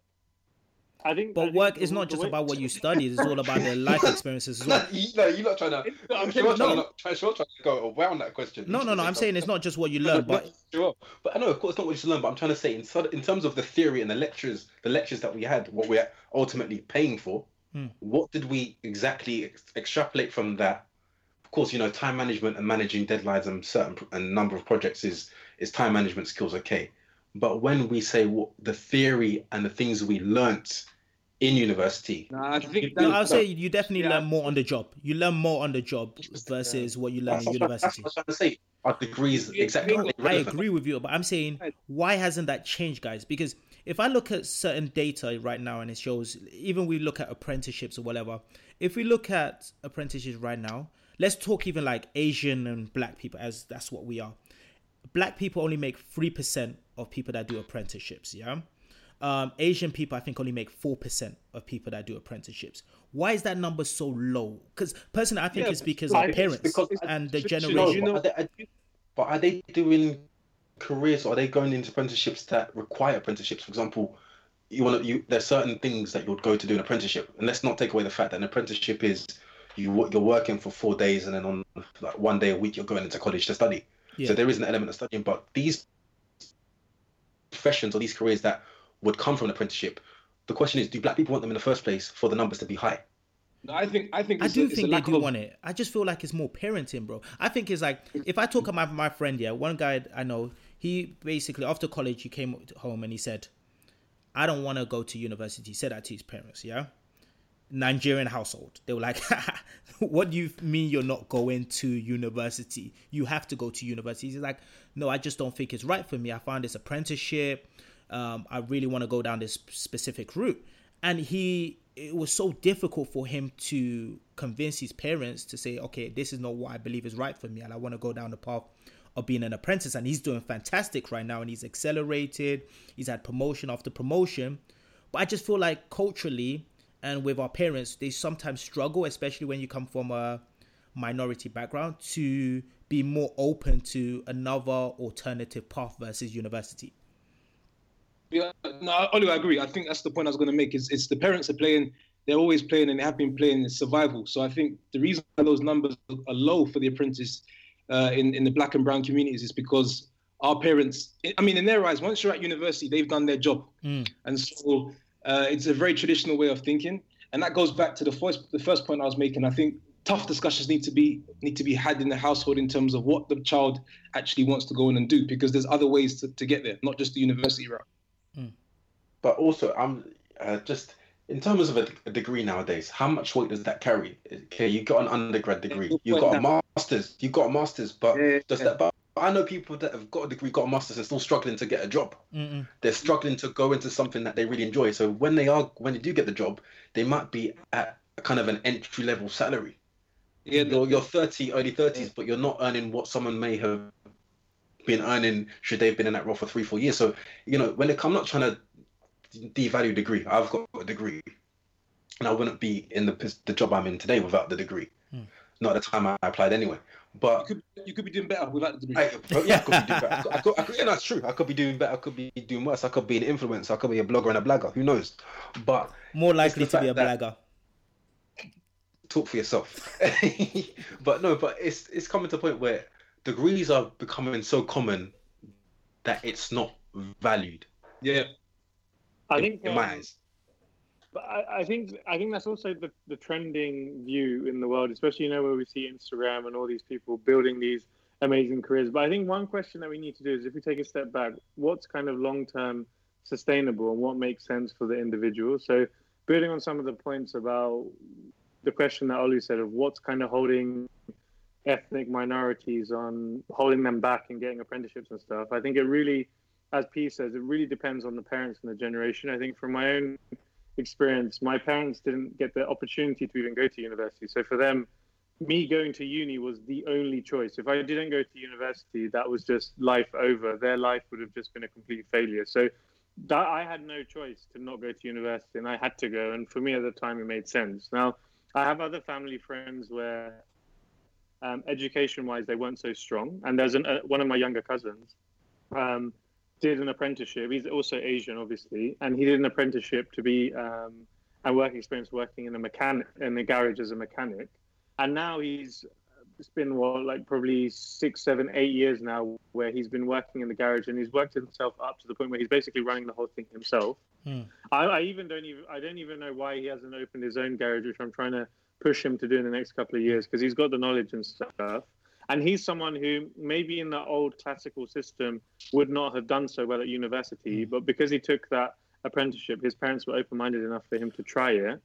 I think. I But think work the- is not just way- about what you study; it's all about their life experiences as well. No, you, no, you're not trying to. I'm Sure, saying- trying no. to try, sure, trying to go around that question. No, no, no. I'm saying it's not just what you learn, but Sure, but I know, of course, it's not what you learn. But I'm trying to say, in, in terms of the theory and the lectures, the lectures that we had, what we're ultimately paying for, Hmm. what did we exactly ex- extrapolate from that? Of course, you know, time management and managing deadlines and certain pr- and number of projects is is time management skills. Okay, but when we say what the theory and the things we learnt in university, Nah, I think no, I'll say you definitely Yeah. learn more on the job. You learn more on the job versus what you learn that's, in what, that's university. what I'm trying to say. Our degrees exactly. no, I agree with you, but I'm saying why hasn't that changed, guys? Because if I look at certain data right now and it shows, even we look at apprenticeships or whatever, if we look at apprenticeships right now, let's talk even like Asian and black people, as that's what we are. Black people only make 3% of people that do apprenticeships, yeah? Um, Asian people, I think, only make 4% of people that do apprenticeships. Why is that number so low? Because personally, I think Yeah, it's because of parents because- and the generation. you know- but, are they, but are they doing careers or are they going into apprenticeships that require apprenticeships? For example, you want to you there's certain things that you would go to do an apprenticeship, and let's not take away the fact that an apprenticeship is you you're working for four days and then on like one day a week you're going into college to study. Yeah. So there is an element of studying, but these professions or these careers that would come from an apprenticeship, the question is, do black people want them in the first place for the numbers to be high? I think I think I do a, it's a think they do of, want it. I just feel like it's more parenting, bro. I think it's like if I talk about my friend, yeah, one guy I know, he basically after college he came home and he said, "I don't want to go to university." He said that to his parents, yeah. Nigerian household. They were like, "What do you mean you're not going to university? You have to go to university." He's like, "No, I just don't think it's right for me. I found this apprenticeship. Um, I really want to go down this specific route." And he, it was so difficult for him to convince his parents to say, "Okay, this is not what I believe is right for me, and I want to go down the path." Of being an apprentice, and he's doing fantastic right now, and he's accelerated. He's had promotion after promotion, but I just feel like culturally and with our parents, they sometimes struggle, especially when you come from a minority background, to be more open to another alternative path versus university. Yeah, no, Olu, I agree. I think that's the point I was going to make. Is it's the parents are playing. They're always playing and they have been playing in survival. So I think the reason why those numbers are low for the apprentice uh, in in the black and brown communities is because our parents. I mean, in their eyes, once you're at university, they've done their job, Mm. and so Uh, it's a very traditional way of thinking, and that goes back to the first the first point I was making. I think tough discussions need to be need to be had in the household in terms of what the child actually wants to go in and do, because there's other ways to, to get there, not just the university route. But also, I'm uh, just in terms of a, a degree nowadays. How much weight does that carry? Okay, you got an undergrad degree, you point got a master's, you got a master's, but Yeah, does yeah. that? But I know people that have got a degree, got a master's, and still struggling to get a job. Mm-mm. They're struggling to go into something that they really enjoy. So when they are, when they do get the job, they might be at kind of an entry level salary. Yeah, You're, you're 30, early 30s, but you're not earning what someone may have been earning should they've been in that role for three, four years. So, you know, when it, I'm not trying to devalue degree. I've got a degree, and I wouldn't be in the the job I'm in today without the degree. Hmm. Not at the time I applied anyway. you But could you could be doing better without the degree. I, yeah, I could be doing better. I could, I could, I could, yeah, that's true. I could be doing better. I could be doing worse. I could be an influencer. I could be a blogger and a blagger. Who knows? But More likely to be a fact blagger. talk for yourself. but no, but it's it's coming to a point where degrees are becoming so common that it's not valued yeah, I in, think in my um, eyes. But I, I think I think that's also the, the trending view in the world, especially you know where we see Instagram and all these people building these amazing careers. But I think one question that we need to do is if we take a step back, what's kind of long term sustainable and what makes sense for the individual? So building on some of the points about the question that Olu said of what's kind of holding ethnic minorities on holding them back and getting apprenticeships and stuff. I think it really, as P says, it really depends on the parents and the generation. I think from my own experience, my parents didn't get the opportunity to even go to university. So for them, me going to uni was the only choice. If I didn't go to university, that was just life over. Their life would have just been a complete failure. So that I had no choice to not go to university, and I had to go. And for me at the time, it made sense. Now I have other family friends where, um, education-wise, they weren't so strong. And there's an, uh, one of my younger cousins. Um, did an apprenticeship. He's also Asian, obviously, and he did an apprenticeship to be um, and work experience working in a mechanic in a garage as a mechanic. And now he's it's been what like probably six, seven, eight years now where he's been working in the garage and he's worked himself up to the point where he's basically running the whole thing himself. Hmm. I, I even don't even I don't even know why he hasn't opened his own garage, which I'm trying to push him to do in the next couple of years because he's got the knowledge and stuff. And he's someone who maybe in the old classical system would not have done so well at university, but because he took that apprenticeship, his parents were open-minded enough for him to try it.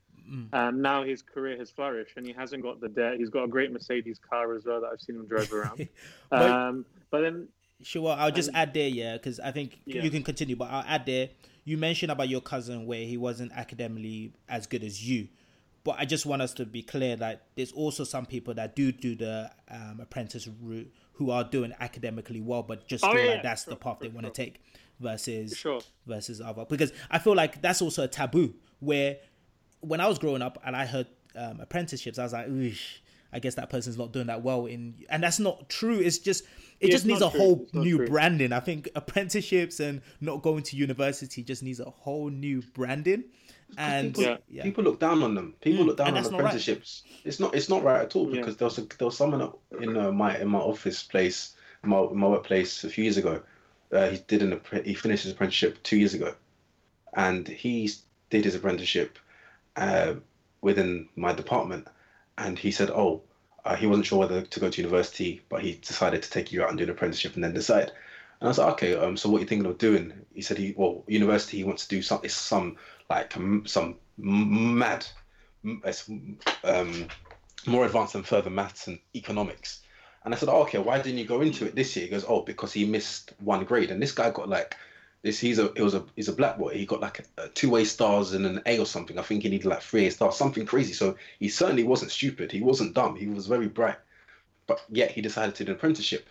Um, now his career has flourished, and he hasn't got the debt. He's got a great Mercedes car as well that I've seen him drive around. But- um, but then Sure, I'll just add there, yeah, because I think Yeah. you can continue, but I'll add there. You mentioned about your cousin where he wasn't academically as good as you, but I just want us to be clear that there's also some people that do do the um, apprentice route who are doing academically well, but just Oh, feel yeah, like that's sure, the path they want to take versus Sure. versus other. Because I feel like that's also a taboo where when I was growing up and I heard um, apprenticeships, I was like, Oosh, I guess that person's not doing that well in, and that's not true. It's just it Yeah, just needs a true. whole new true. branding. I think apprenticeships and not going to university just needs a whole new branding. And people, Yeah. yeah, people look down on them. People Mm, look down on that's not right. apprenticeships. It's not. It's not right at all Yeah. because there was a, there was someone in uh, my in my office place, in my my workplace a few years ago. Uh, he did an he finished his apprenticeship two years ago, and he did his apprenticeship uh, within my department, and he said, "Oh, uh, he wasn't sure whether to go to university, but he decided to take you out and do an apprenticeship and then decide." And I was like, "Okay, um, so what are you thinking of doing?" He said, "He well, university. He wants to do some some like some mad, it's, um, more advanced and further maths and economics." And I said, oh, "Okay, why didn't you go into it this year?" He goes, "Oh, because he missed one grade." And this guy got like this. He's a it was a he's a black boy. He got like a, two A stars and an A or something. I think he needed like three A stars, something crazy. So he certainly wasn't stupid. He wasn't dumb. He was very bright. But yet he decided to do an apprenticeship.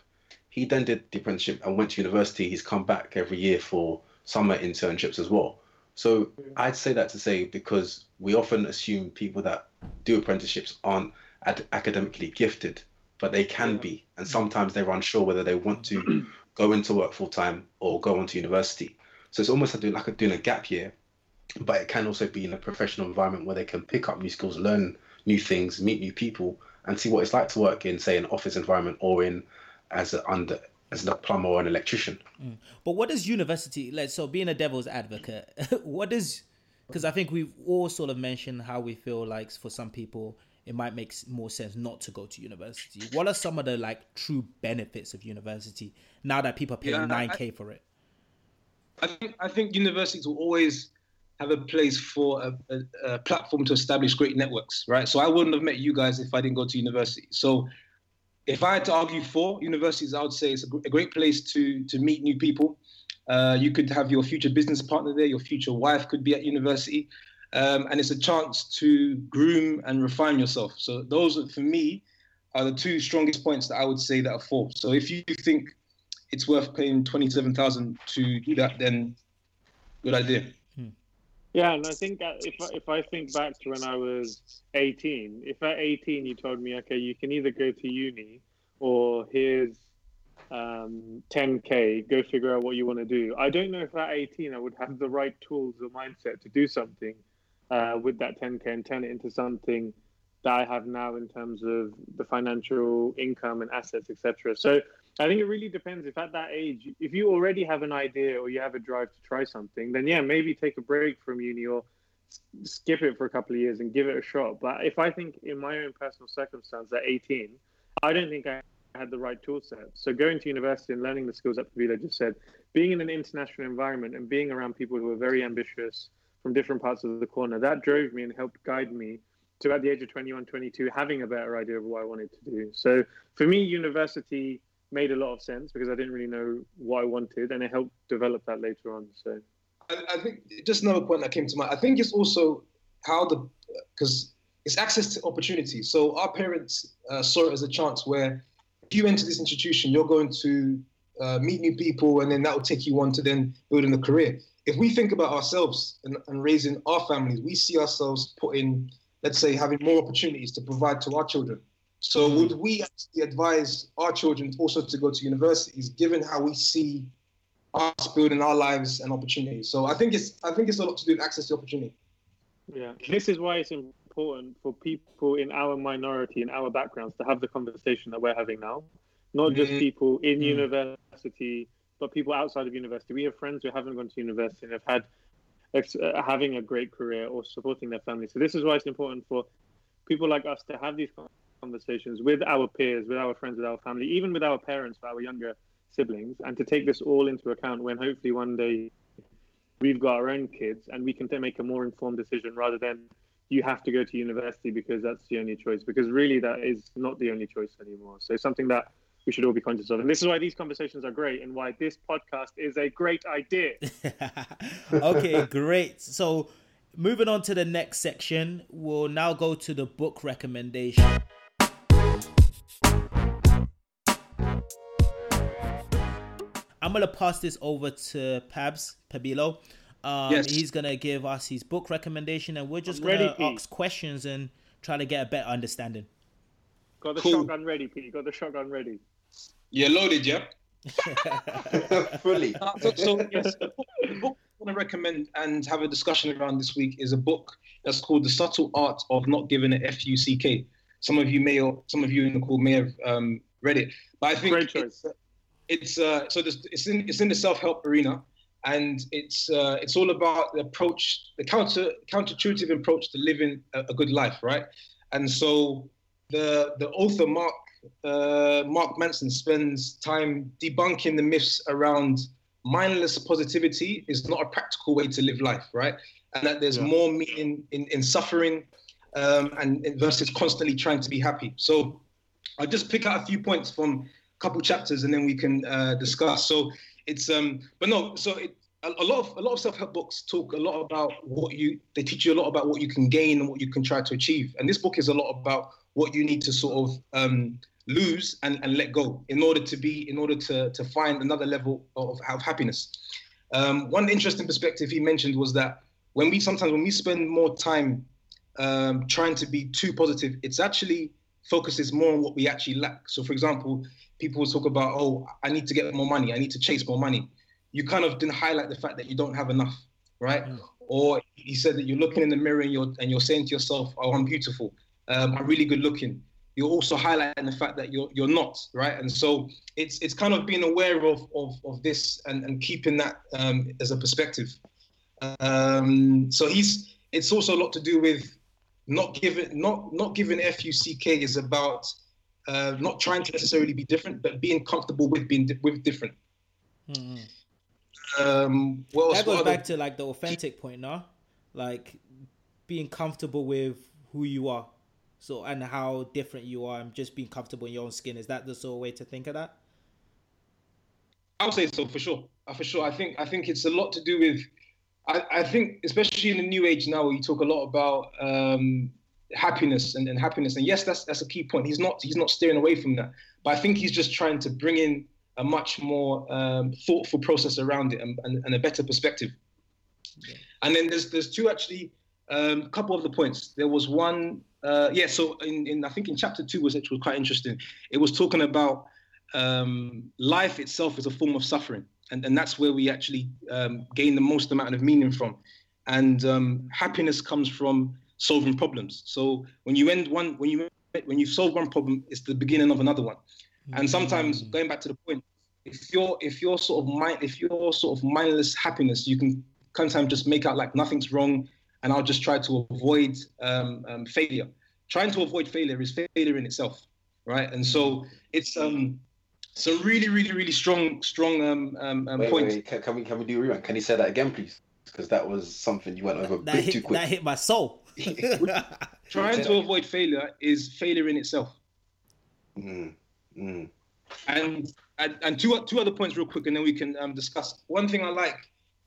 He then did the apprenticeship and went to university. He's come back every year for summer internships as well. So I'd say that to say because we often assume people that do apprenticeships aren't ad- academically gifted, but they can be, and sometimes they're unsure whether they want to go into work full time or go on to university. So it's almost like doing, like a, doing a gap year, but it can also be in a professional environment where they can pick up new skills, learn new things, meet new people, and see what it's like to work in, say, an office environment or in as a under as a plumber or an electrician. Mm. but what does university like? So being a devil's advocate, what does because I think we've all sort of mentioned how we feel like for some people it might make more sense not to go to university. What are some of the like true benefits of university now that people are paying Yeah, nine k for it? I think I think universities will always have a place for a, a, a platform to establish great networks, right? So I wouldn't have met you guys if I didn't go to university. So if I had to argue for universities, I would say it's a, great place to to meet new people. Uh, you could have your future business partner there. Your future wife could be at university, um, and it's a chance to groom and refine yourself. So those, for me, are the two strongest points that I would say that are for. So if you think it's worth paying twenty-seven thousand to do that, then good idea. Yeah, and I think uh, if I, if I think back to when I was 18, if at 18 you told me, okay, you can either go to uni or here's um, 10k, go figure out what you want to do. I don't know if at 18 I would have the right tools or mindset to do something uh, with that 10k and turn it into something that I have now in terms of the financial income and assets, etc. So I think it really depends. If at that age, if you already have an idea or you have a drive to try something, then yeah, maybe take a break from uni or skip it for a couple of years and give it a shot. But if I think in my own personal circumstance at 18, I don't think I had the right tool set. So going to university and learning the skills that Pavila just said, being in an international environment and being around people who are very ambitious from different parts of the corner, that drove me and helped guide me to at the age of 21, 22, having a better idea of what I wanted to do. So for me, university made a lot of sense because I didn't really know what I wanted, and it helped develop that later on. So I, I think just another point that came to mind. I think it's also how the because it's access to opportunity. So our parents uh, saw it as a chance where if you enter this institution, you're going to uh, meet new people, and then that will take you on to then building a career. If we think about ourselves and, and raising our families, we see ourselves putting, let's say, having more opportunities to provide to our children. So would we actually advise our children also to go to universities, given how we see us building our lives and opportunities. So I think it's I think it's a lot to do with access to opportunity. yeah, this is why it's important for people in our minority, in our backgrounds, to have the conversation that we're having now. Not just Mhm. people in Mm. university, but people outside of university. We have friends who haven't gone to university and have had ex- uh, having a great career or supporting their family. So this is why it's important for people like us to have these conversations with our peers, with our friends, with our family, even with our parents, for our younger siblings, and to take this all into account when hopefully one day we've got our own kids and we can make a more informed decision rather than you have to go to university because that's the only choice. Because really, that is not the only choice anymore. So it's something that we should all be conscious of. And this is why these conversations are great and why this podcast is a great idea. okay, great. So, moving on to the next section, we'll now go to the book recommendation. I'm gonna pass this over to Pabs Pabilo. Um, Yes. He's gonna give us his book recommendation, and we're just I'm gonna Pete. ask questions and try to get a better understanding. Got the Cool. shotgun ready, Pete. Got the shotgun ready. You're loaded, yeah. Fully. Uh, so, so yes, the book, the book I want to recommend and have a discussion around this week is a book that's called The Subtle Art of Not Giving a a F-U-C-K. Some of you may, or some of you in the call may have um, read it, but I think Great choice. it's, it's uh, so this, it's in it's in the self-help arena, and it's uh, it's all about the approach, the counter counterintuitive approach to living a, a good life, right? And so the the author Mark uh, Mark Manson spends time debunking the myths around mindless positivity is not a practical way to live life, right? And that there's Yeah. more meaning in, in suffering um, and versus constantly trying to be happy. So I'll just pick out a few points from a couple chapters and then we can uh, discuss. So it's um, but no, so it, a, a lot of a lot of self-help books talk a lot about what you they teach you a lot about what you can gain and what you can try to achieve. And this book is a lot about what you need to sort of um, lose and, and let go in order to be in order to to find another level of, of happiness. Um, one interesting perspective he mentioned was that when we sometimes when we spend more time um, trying to be too positive, it's actually focuses more on what we actually lack. So, for example, people will talk about, oh, I need to get more money, I need to chase more money. You kind of didn't highlight the fact that you don't have enough, right? Mm. Or he said that you're looking in the mirror and you're and you're saying to yourself, oh, I'm beautiful, um, I'm really good looking. You're also highlighting the fact that you're you're not, right? And so it's it's kind of being aware of of, of this and, and keeping that um, as a perspective. Um, so he's. It's also a lot to do with not giving not not giving fuck is about uh, not trying to necessarily be different, but being comfortable with being di- with different. Um, what else? that goes What back other- to like the authentic point, no? Like being comfortable with who you are, so and how different you are, and just being comfortable in your own skin. Is that the sort of way to think of that? I would say so for sure. Uh, for sure. I think I think it's a lot to do with. I, I think especially in the new age now, where you talk a lot about um, happiness and, and happiness, and yes, that's that's a key point. He's not he's not steering away from that, but I think he's just trying to bring in a much more um, thoughtful process around it and, and, and a better perspective. And then there's there's two actually um, couple of the points. There was one, uh, yeah. So in, in I think in chapter two was which was quite interesting. It was talking about um, life itself is a form of suffering, and and that's where we actually um, gain the most amount of meaning from. And um, happiness comes from solving problems. So when you end one, when you when you solve one problem, it's the beginning of another one. And sometimes going back to the point, if you're if you're sort of mind if you're sort of mindless happiness, you can sometimes just make out like nothing's wrong, and I'll just try to avoid um, um, failure. Trying to avoid failure is failure in itself, right? And so it's um some really really really strong strong um, um, um Wait, points. wait, can, can we can we do a rewind? Can you say that again, please? Because that was something you went over a That bit hit, too quick. that hit my soul. Trying to avoid failure is failure in itself. Mm, mm. And and, and two two other points real quick, and then we can um, discuss. One thing I like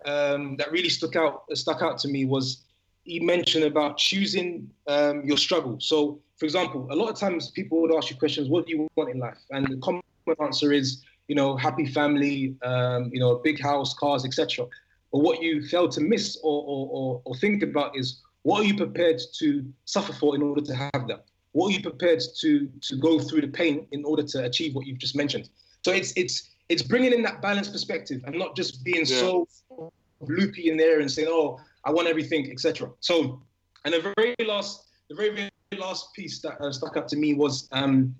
um, that really stuck out stuck out to me was he mentioned about choosing um, your struggle. So, for example, a lot of times people would ask you questions, "What do you want in life?" And the common answer is, you know, happy family, um, you know, a big house, cars, etc. But what you fail to miss or, or, or, or think about is what are you prepared to suffer for in order to have that? What are you prepared to to go through the pain in order to achieve what you've just mentioned? So it's it's it's bringing in that balanced perspective and not just being Yeah. so loopy in there and saying, "Oh, I want everything," etc. So, and the very last, the very, very last piece that uh, stuck up to me was um,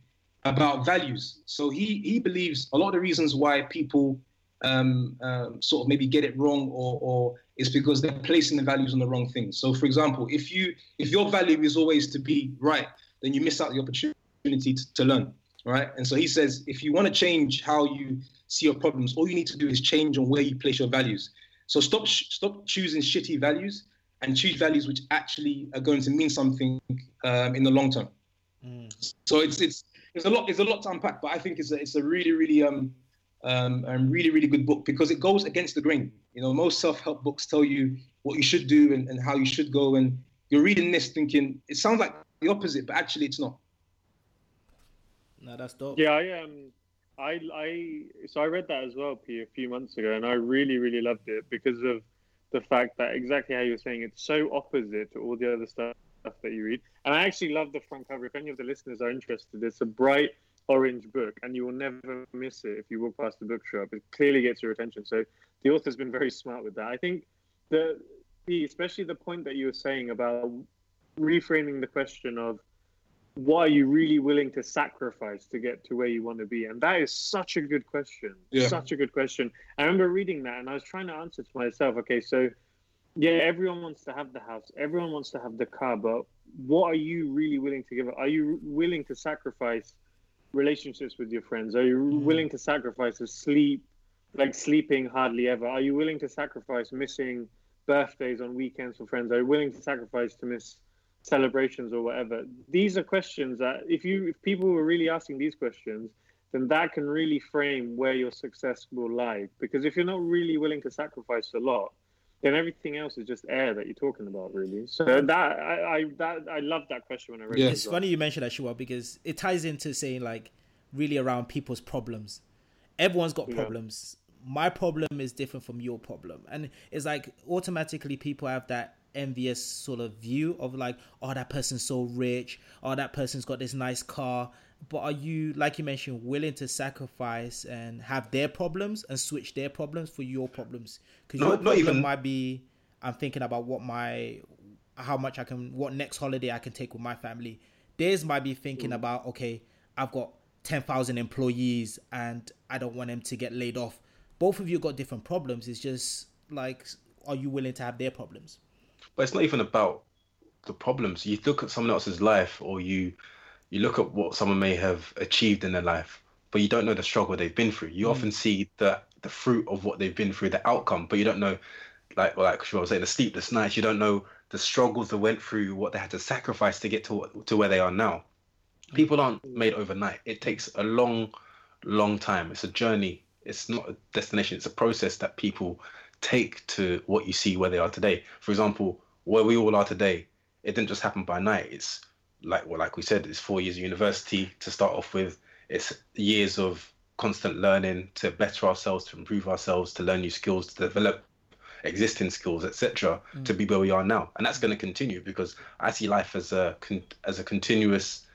about values. So he he believes a lot of the reasons why people um, um, sort of maybe get it wrong or or is because they're placing the values on the wrong things. So, for example, if you if your value is always to be right, then you miss out the opportunity to, to learn, right? And so he says, if you want to change how you see your problems, all you need to do is change on where you place your values. So stop sh- stop choosing shitty values and choose values which actually are going to mean something um, in the long term. So it's it's there's a lot there's a lot to unpack, but I think it's a it's a really really um um a really really good book because it goes against the grain. You know, most self help books tell you what you should do and, and how you should go, and you're reading this thinking it sounds like the opposite, but actually it's not. no, that's dope. Yeah, I um, I I so I read that as well, P, a few months ago, and I really really loved it because of the fact that exactly how you were saying it's so opposite to all the other stuff that you read. And I actually love the front cover. If any of the listeners are interested, it's a bright orange book, and you will never miss it if you walk past the bookshop. It clearly gets your attention. So the author's been very smart with that. I think the the especially the point that you were saying about reframing the question of what are you really willing to sacrifice to get to where you want to be? And that is such a good question. Yeah. Such a good question. I remember reading that and I was trying to answer to myself, okay, so yeah, everyone wants to have the house, everyone wants to have the car, but what are you really willing to give up? Are you willing to sacrifice relationships with your friends? Are you mm-hmm. willing to sacrifice the sleep, like sleeping hardly ever? Are you willing to sacrifice missing birthdays on weekends for friends? Are you willing to sacrifice to miss celebrations or whatever? These are questions that if you if people were really asking these questions, then that can really frame where your success will lie. Because if you're not really willing to sacrifice a lot, then everything else is just air that you're talking about, really. So that I, I that I love that question when I read Yeah. it. It's well. funny you mentioned that, Shua, because it ties into saying like really around people's problems. Everyone's got Yeah. problems. My problem is different from your problem, and it's like automatically people have that envious sort of view of like, oh, that person's so rich, oh, that person's got this nice car. But are you, like you mentioned, willing to sacrifice and have their problems and switch their problems for your problems? Because No- your not even- might be, I'm thinking about what my how much I can, what next holiday I can take with my family. Theirs might be thinking about, okay, I've got 10,000 employees and I don't want them to get laid off. Both of you got different problems. It's just like are you willing to have their problems? But it's not even about the problems. You look at someone else's life, or you you look at what someone may have achieved in their life, but you don't know the struggle they've been through. You mm. often see the the fruit of what they've been through, the outcome, but you don't know, like like I was saying, the sleepless nights. You don't know the struggles they went through, what they had to sacrifice to get to to where they are now. Mm. People aren't made overnight. It takes a long, long time. It's a journey. It's not a destination. It's a process that people take to what you see where they are today. For example, where we all are today, it didn't just happen by night. It's like well, like we said, it's four years of university to start off with. It's years of constant learning to better ourselves, to improve ourselves, to learn new skills, to develop existing skills, etc., to be where we are now. And that's going to continue because I see life as a con- as a continuous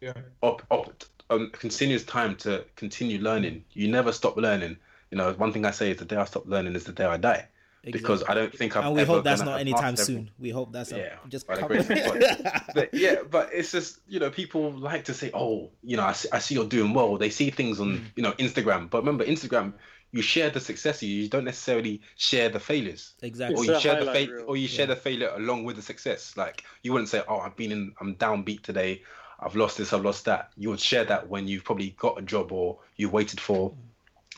Yeah. op, op, um, continuous time to continue learning. You never stop learning. You know, one thing I say is the day I stop learning is the day I die. Because I don't think I'm. and we ever hope that's not have anytime mastered soon. We hope that's yeah, a, just by the come- grace of God. but yeah, but it's just you know people like to say, oh, you know, I see, I see you're doing well. They see things on Mm. you know Instagram, but remember Instagram, you share the successes, you don't necessarily share the failures, exactly. or you a share the highlight fa- reel. or you share the failure along with the success. Like you wouldn't say, oh, I've been in, I'm downbeat today. I've lost this, I've lost that. You would share that when you've probably got a job or you waited for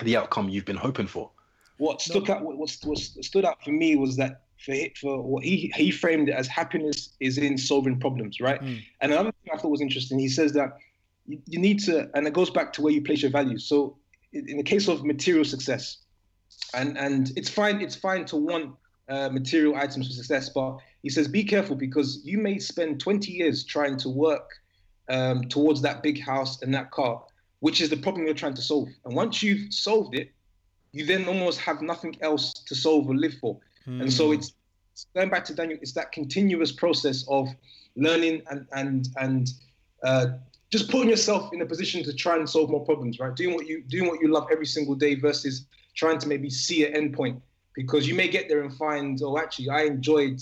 the outcome you've been hoping for. What stuck out what, what, stood out for me was that for for what he he framed it as happiness is in solving problems right? Mm. and another thing i thought was interesting he says that you, you need to and it goes back to where you place your values. So in in the case of material success and and it's fine it's fine to want uh, material items for success but he says be careful because you may spend 20 years trying to work um, towards that big house and that car which is the problem you're trying to solve. And once you've solved it you then almost have nothing else to solve or live for. And so it's it's going back to Daniel, it's that continuous process of learning and and and uh, just putting yourself in a position to try and solve more problems, right? Doing what you doing what you love every single day versus trying to maybe see an endpoint because you may get there and find, oh, actually, I enjoyed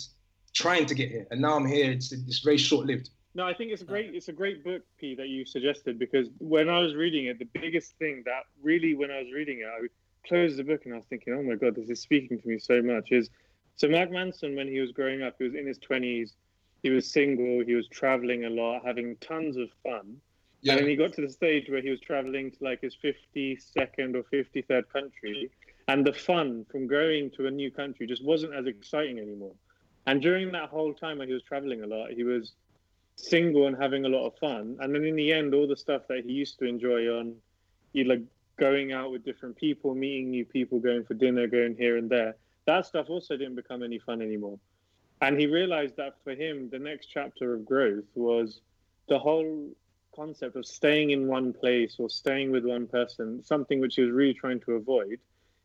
trying to get here, and now I'm here. It's it's very short lived. No, I think it's a great it's a great book, P, that you suggested because when I was reading it, the biggest thing that really when I was reading it, I closed the book and I was thinking, oh my god, this is speaking to me so much. Is so Mark Manson when he was growing up, he was in his twenties, he was single, he was traveling a lot, having tons of fun. Yeah. And then he got to the stage where he was traveling to like his 52nd or 53rd country, and the fun from going to a new country just wasn't as exciting anymore. And during that whole time when he was traveling a lot, he was single and having a lot of fun. And then in the end, all the stuff that he used to enjoy on, you like going out with different people, meeting new people, going for dinner, going here and there, that stuff also didn't become any fun anymore. And he realized that for him, the next chapter of growth was the whole concept of staying in one place or staying with one person, something which he was really trying to avoid.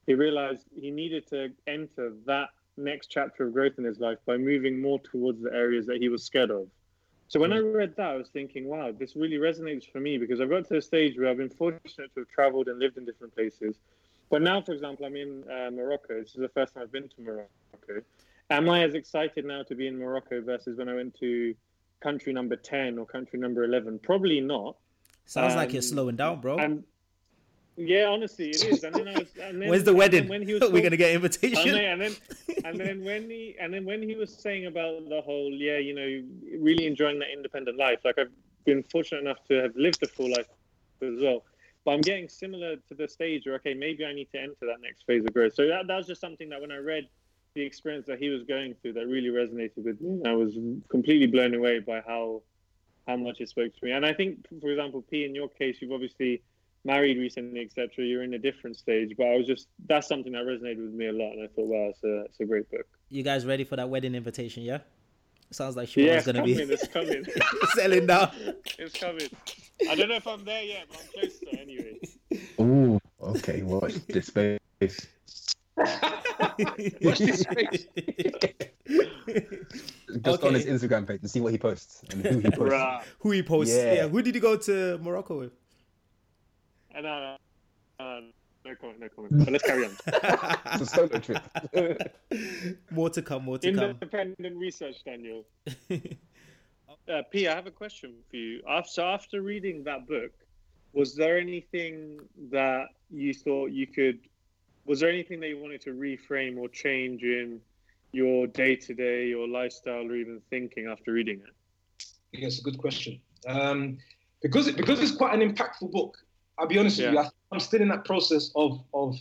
He realized he needed to enter that next chapter of growth in his life by moving more towards the areas that he was scared of. So when I read that, I was thinking, wow, this really resonates for me because I've got to a stage where I've been fortunate to have traveled and lived in different places. But now, for example, I'm in uh, Morocco. This is the first time I've been to Morocco. Am I as excited now to be in Morocco versus when I went to country number 10 or country number 11? Probably not. Sounds like you're Um, slowing down, bro. And yeah, honestly, it is. And then I was, and then, Where's the wedding? When he was We're gonna get and then, and then and then when he and then when he was saying about the whole yeah you know really enjoying that independent life like i've been fortunate enough to have lived a full life as well but i'm getting similar to the stage where okay maybe i need to enter that next phase of growth so that, that was just something that when i read the experience that he was going through that really resonated with me i was completely blown away by how how much it spoke to me and i think for example p in your case you've obviously married recently, etc. You're in a different stage, but I was just that's something that resonated with me a lot, and I thought, wow, it's a it's a great book. You guys ready for that wedding invitation? Yeah. Sounds like Yeah, Sean's it's gonna coming, be it's coming, selling now. it's coming. I don't know if I'm there yet, but I'm close to anyway. Ooh, okay. Watch this space. Watch this space. Just on his Instagram page and see what he posts and who he posts. Bruh. Who he posts? Yeah. Yeah. Who did he go to Morocco with? And uh, uh, no comment, no comment. But let's carry on. It's a solo trip. more to come. More to come. Independent research, Daniel. Uh, P, I have a question for you. After after reading that book, was there anything that you thought you could? Was there anything that you wanted to reframe or change in your day to day, your lifestyle, or even thinking after reading it? Yeah, it's a good question. Um, because it, because it's quite an impactful book. I'll be honest with you. I, I'm still in that process of of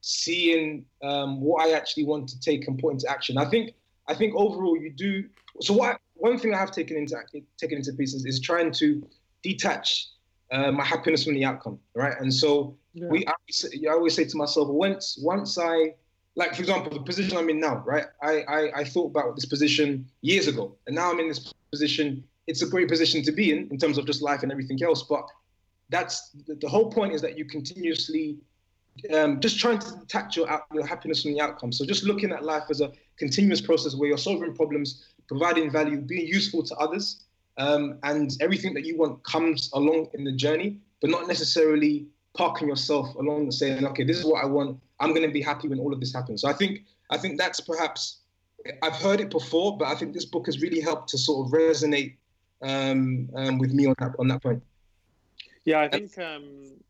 seeing um, what I actually want to take and put into action. I think I think overall you do. So what one thing I have taken into taken into pieces is trying to detach uh, my happiness from the outcome, right? And so we I, always say- I always say to myself, once once I like for example the position I'm in now, right? I, I I thought about this position years ago, and now I'm in this position. It's a great position to be in in terms of just life and everything else, but that's the, whole point is that you continuously um, just trying to detach your your happiness from the outcome. So just looking at life as a continuous process where you're solving problems, providing value, being useful to others, um, and everything that you want comes along in the journey, but not necessarily parking yourself along and saying, okay, this is what I want. I'm going to be happy when all of this happens. So I think I think that's perhaps I've heard it before, but I think this book has really helped to sort of resonate um, um, with me on that on that point. Yeah, I think. Um,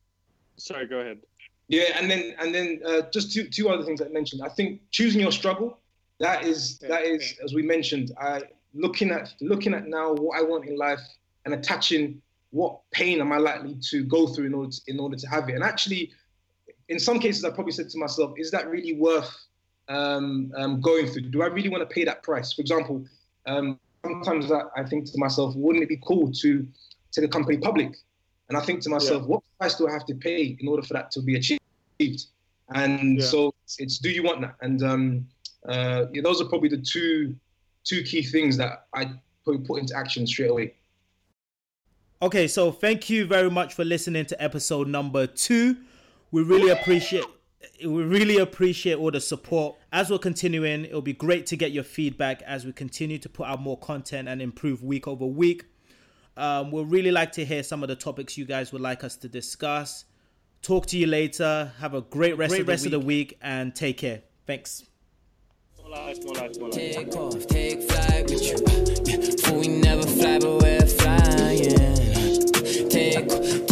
sorry, go ahead. Yeah, and then and then uh, just two two other things I mentioned. I think choosing your struggle. That is that is as we mentioned. I looking at looking at now what I want in life and attaching what pain am I likely to go through in order to, in order to have it. And actually, in some cases, I probably said to myself, is that really worth um, um, going through? Do I really want to pay that price? For example, um, sometimes I, I think to myself, wouldn't it be cool to take a company public? And I think to myself, what price do I have to pay in order for that to be achieved? And Yeah. so it's do you want that? And um, uh, yeah, those are probably the two two key things that I put into action straight away. Okay, so thank you very much for listening to episode number two. We really appreciate we really appreciate all the support. As we're continuing, it'll be great to get your feedback as we continue to put out more content and improve week over week. Um, we'll really like to hear some of the topics you guys would like us to discuss. Talk to you later. Have a great rest, great of, the rest of the week and take care. Thanks. Take off, take flight with you. We never fly, but we're flying. Take